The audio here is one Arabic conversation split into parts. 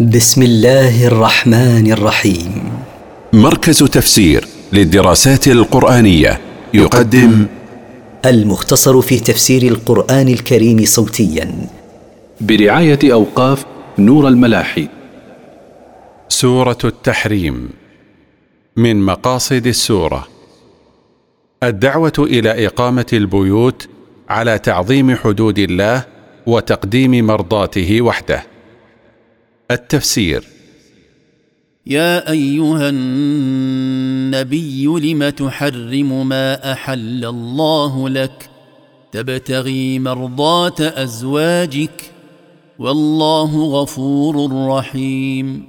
بسم الله الرحمن الرحيم. مركز تفسير للدراسات القرآنية يقدم المختصر في تفسير القرآن الكريم صوتيا. برعاية أوقاف نور الملاحي. سورة التحريم. من مقاصد السورة. الدعوة إلى إقامة البيوت على تعظيم حدود الله وتقديم مرضاته وحده. التفسير. يا أيها النبي لم تحرم ما أحل الله لك؟ تبتغي مرضاه أزواجك والله غفور رحيم.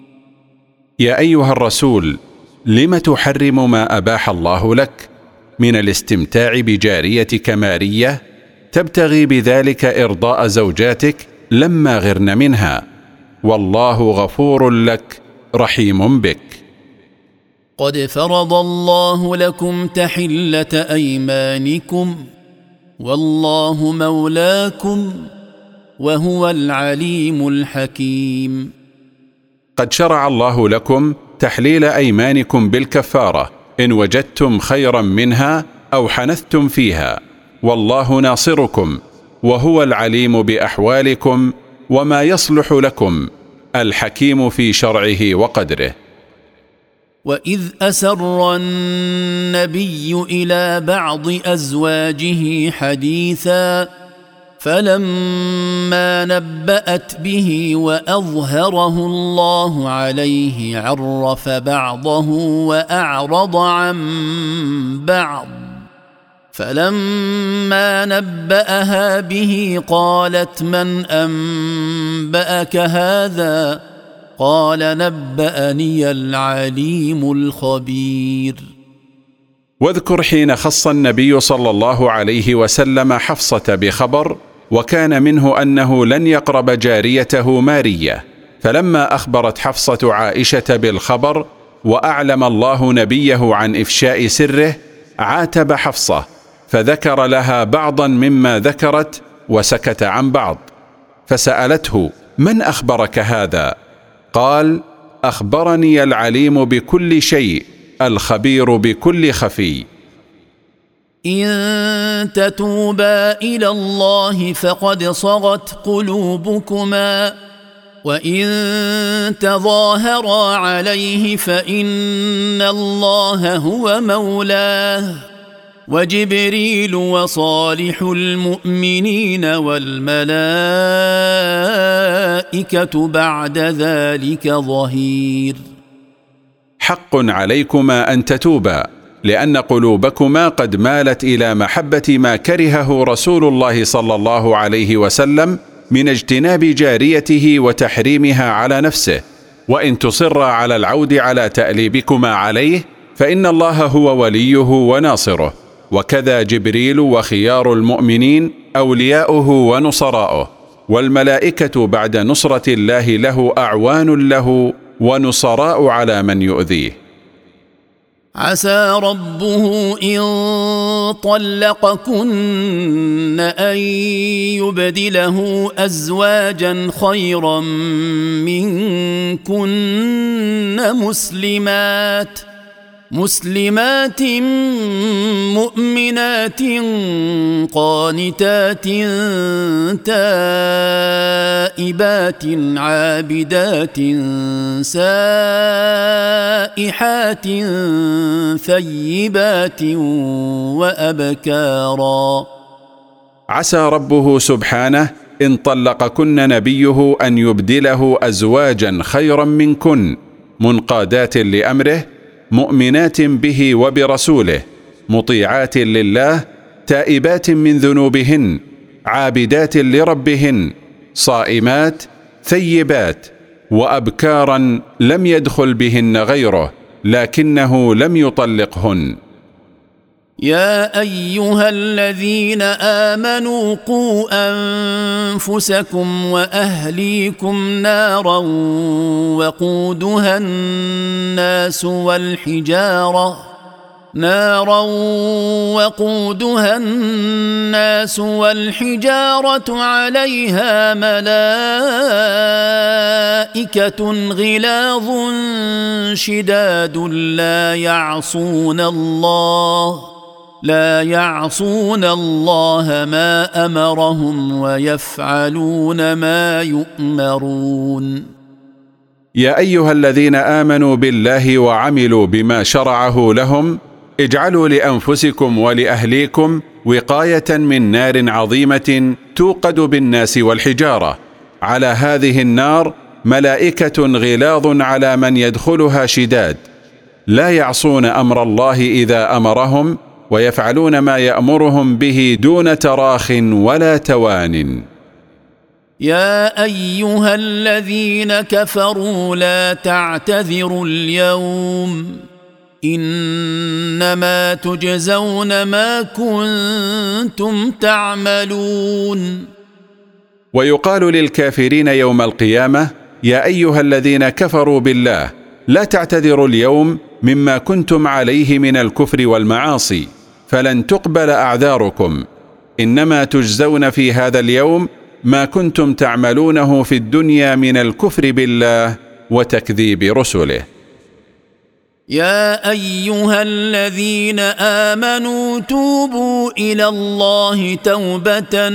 يا أيها الرسول لم تحرم ما أباح الله لك؟ من الاستمتاع بجاريتك مارية تبتغي بذلك إرضاء زوجاتك لما غرن منها. والله غفور لك رحيم بك. قد فرض الله لكم تحلة أيمانكم والله مولاكم وهو العليم الحكيم. قد شرع الله لكم تحليل أيمانكم بالكفارة إن وجدتم خيرا منها أو حنثتم فيها. والله ناصركم وهو العليم بأحوالكم وما يصلح لكم. الحكيم في شرعه وقدره. واذ اسر النبي إلى بعض ازواجه حديثا فلما نبات به واظهره الله عليه عرف بعضه واعرض عن بعض. فلما نباها به قالت من انباك هذا قال نباني العليم الخبير واذكر حين خص النبي صلى الله عليه وسلم حفصة بخبر وكان منه أنه لن يقرب جاريته مارية فلما أخبرت حفصة عائشة بالخبر وأعلم الله نبيه عن إفشاء سره عاتب حفصة فذكر لها بعضا مما ذكرت وسكت عن بعض فسألته من أخبرك هذا؟ قال أخبرني العليم بكل شيء الخبير بكل خفي. إن تتوبا إلى الله فقد صغت قلوبكما وإن تظاهرا عليه فإن الله هو مولاه. وجبريل وصالح المؤمنين والملائكة بعد ذلك ظهير. حق عليكما أن تتوبا لأن قلوبكما قد مالت إلى محبة ما كرهه رسول الله صلى الله عليه وسلم من اجتناب جاريته وتحريمها على نفسه. وإن تصرا على العود على تأليبكما عليه فإن الله هو وليه وناصره. وكذا جبريل وخيار المؤمنين أولياؤه ونصراؤه والملائكة بعد نصرة الله له أعوان له ونصراء على من يؤذيه. عسى ربه إن طلقكن أن يبدله أزواجا خيرا منكن مسلمات. مسلمات مؤمنات قانتات تائبات عابدات سائحات ثيبات وأبكارا. عسى ربه سبحانه إن طلقكن نبيه أن يبدله أزواجا خيرا منكن منقادات لأمره مؤمنات به وبرسوله مطيعات لله تائبات من ذنوبهن عابدات لربهن صائمات ثيبات وأبكارا لم يدخل بهن غيره لكنه لم يطلقهن. يا أيها الذين آمنوا قوا أنفسكم وأهليكم نارا وقودها الناس والحجارة نارا وقودها الناس والحجارة عليها ملائكة غلاظ شداد لا يعصون الله لا يعصون الله ما أمرهم ويفعلون ما يؤمرون. يا أيها الذين آمنوا بالله وعملوا بما شرعه لهم اجعلوا لأنفسكم ولأهليكم وقاية من نار عظيمة توقد بالناس والحجارة. على هذه النار ملائكة غلاظ على من يدخلها شداد. لا يعصون أمر الله إذا أمرهم ويفعلون ما يأمرهم به دون تراخ ولا توان. يا أيها الذين كفروا لا تعتذروا اليوم. إنما تجزون ما كنتم تعملون. ويقال للكافرين يوم القيامة يا أيها الذين كفروا بالله لا تعتذروا اليوم مما كنتم عليه من الكفر والمعاصي فلن تقبل أعذاركم. إنما تجزون في هذا اليوم ما كنتم تعملونه في الدنيا من الكفر بالله وتكذيب رسله. يا أيها الذين آمنوا توبوا إلى الله توبة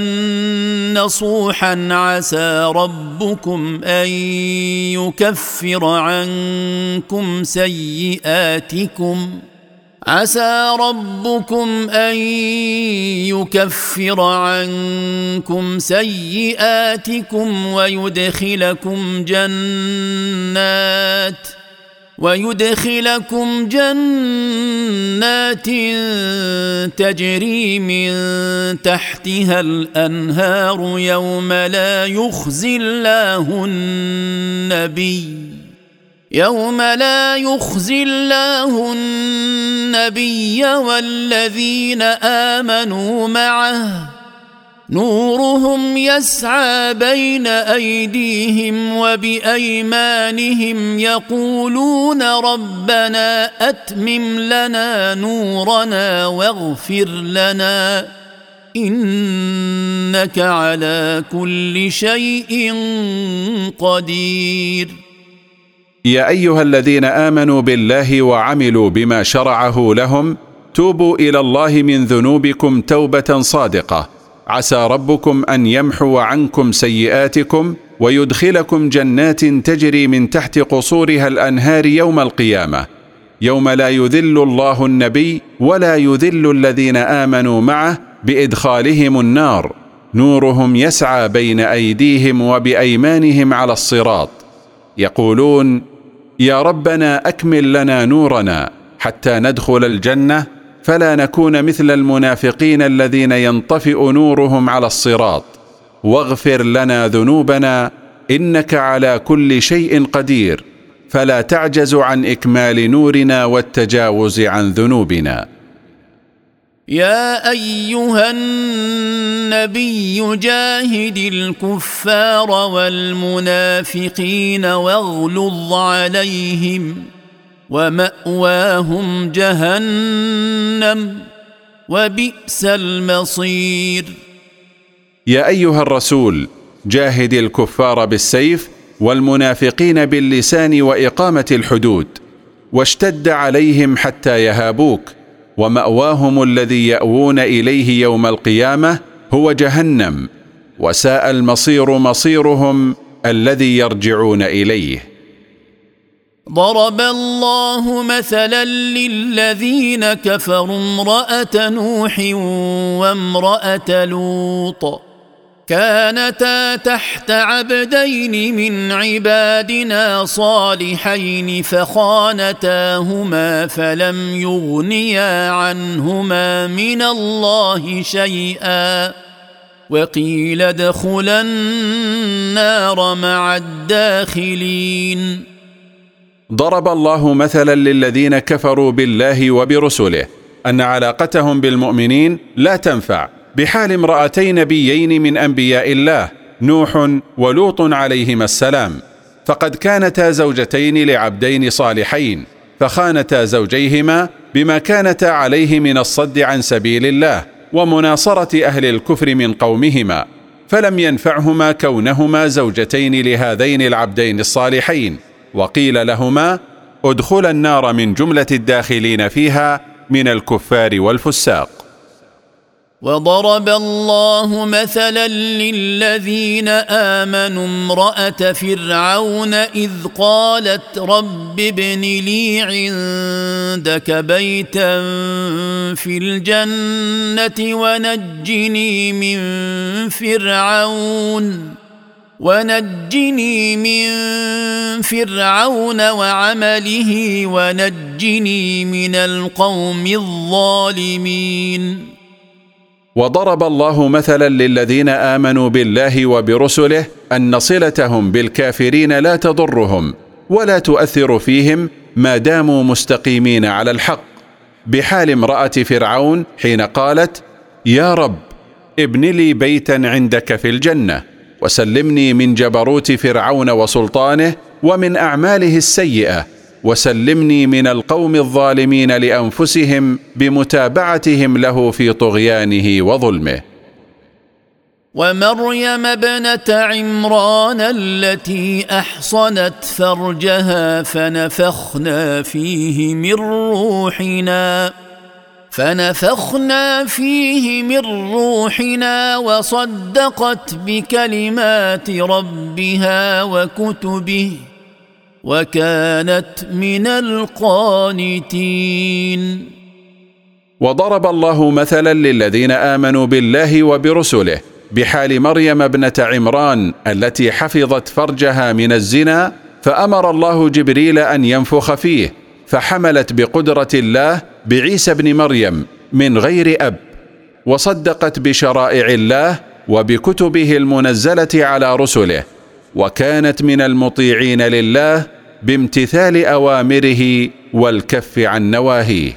نصوحا عسى ربكم أن يكفر عنكم سيئاتكم عسى ربكم أن يكفر عنكم سيئاتكم ويدخلكم جنات ويدخلكم جنات تجري من تحتها الأنهار يوم لا يخزي الله النبي يوم لا يخزي الله النبي والذين آمنوا معه نورهم يسعى بين أيديهم وبأيمانهم يقولون ربنا أتمم لنا نورنا واغفر لنا إنك على كل شيء قدير. يا أيها الذين آمنوا بالله وعملوا بما شرعه لهم توبوا إلى الله من ذنوبكم توبة صادقة. عسى ربكم أن يمحو عنكم سيئاتكم ويدخلكم جنات تجري من تحت قصورها الأنهار يوم القيامة. يوم لا يذل الله النبي ولا يذل الذين آمنوا معه بإدخالهم النار. نورهم يسعى بين أيديهم وبأيمانهم على الصراط. يقولون يا ربنا أكمل لنا نورنا حتى ندخل الجنة فلا نكون مثل المنافقين الذين ينطفئ نورهم على الصراط. واغفر لنا ذنوبنا إنك على كل شيء قدير. فلا تعجز عن إكمال نورنا والتجاوز عن ذنوبنا. يا أيها النبي جاهد الكفار والمنافقين واغلظ عليهم. ومأواهم جهنم وبئس المصير. يا أيها الرسول جاهد الكفار بالسيف والمنافقين باللسان وإقامة الحدود واشتد عليهم يحتى يهابوك ومأواهم الذي يأوون إليه يوم القيامة هو جهنم وساء المصير مصيرهم الذي يرجعون إليه. ضرب الله مثلا للذين كفروا امرأة نوح وامرأة لوط. كانتا تحت عبدين من عبادنا صالحين فخانتاهما فلم يغنيا عنهما من الله شيئا. وقيل ادخلا النار مع الداخلين. ضرب الله مثلا للذين كفروا بالله وبرسله أن علاقتهم بالمؤمنين لا تنفع بحال امرأتي نبيين من أنبياء الله نوح ولوط عليهما السلام. فقد كانتا زوجتين لعبدين صالحين فخانتا زوجيهما بما كانتا عليه من الصد عن سبيل الله ومناصرة أهل الكفر من قومهما. فلم ينفعهما كونهما زوجتين لهذين العبدين الصالحين. وقيل لهما ادخلا النار من جملة الداخلين فيها من الكفار والفساق. وضرب الله مثلا للذين آمنوا امرأة فرعون إذ قالت رب ابن لي عندك بيتا في الجنة ونجني من فرعون. ونجني من فرعون وعمله ونجني من القوم الظالمين. وضرب الله مثلا للذين آمنوا بالله وبرسله أن صلتهم بالكافرين لا تضرهم ولا تؤثر فيهم ما داموا مستقيمين على الحق. بحال امرأة فرعون حين قالت يا رب ابن لي بيتا عندك في الجنة. وسلمني من جبروت فرعون وسلطانه ومن أعماله السيئة وسلمني من القوم الظالمين لأنفسهم بمتابعتهم له في طغيانه وظلمه. ومريم ابنة عمران التي أحصنت فرجها فنفخنا فيه من روحنا. فنفخنا فيه من روحنا وصدقت بكلمات ربها وكتبه وكانت من القانتين. وضرب الله مثلا للذين آمنوا بالله وبرسله بحال مريم ابنة عمران التي حفظت فرجها من الزنا فأمر الله جبريل أن ينفخ فيه فحملت بقدرة الله بعيسى ابن مريم من غير أب وصدقت بشرائع الله وبكتبه المنزلة على رسله وكانت من المطيعين لله بامتثال أوامره والكف عن نواهيه.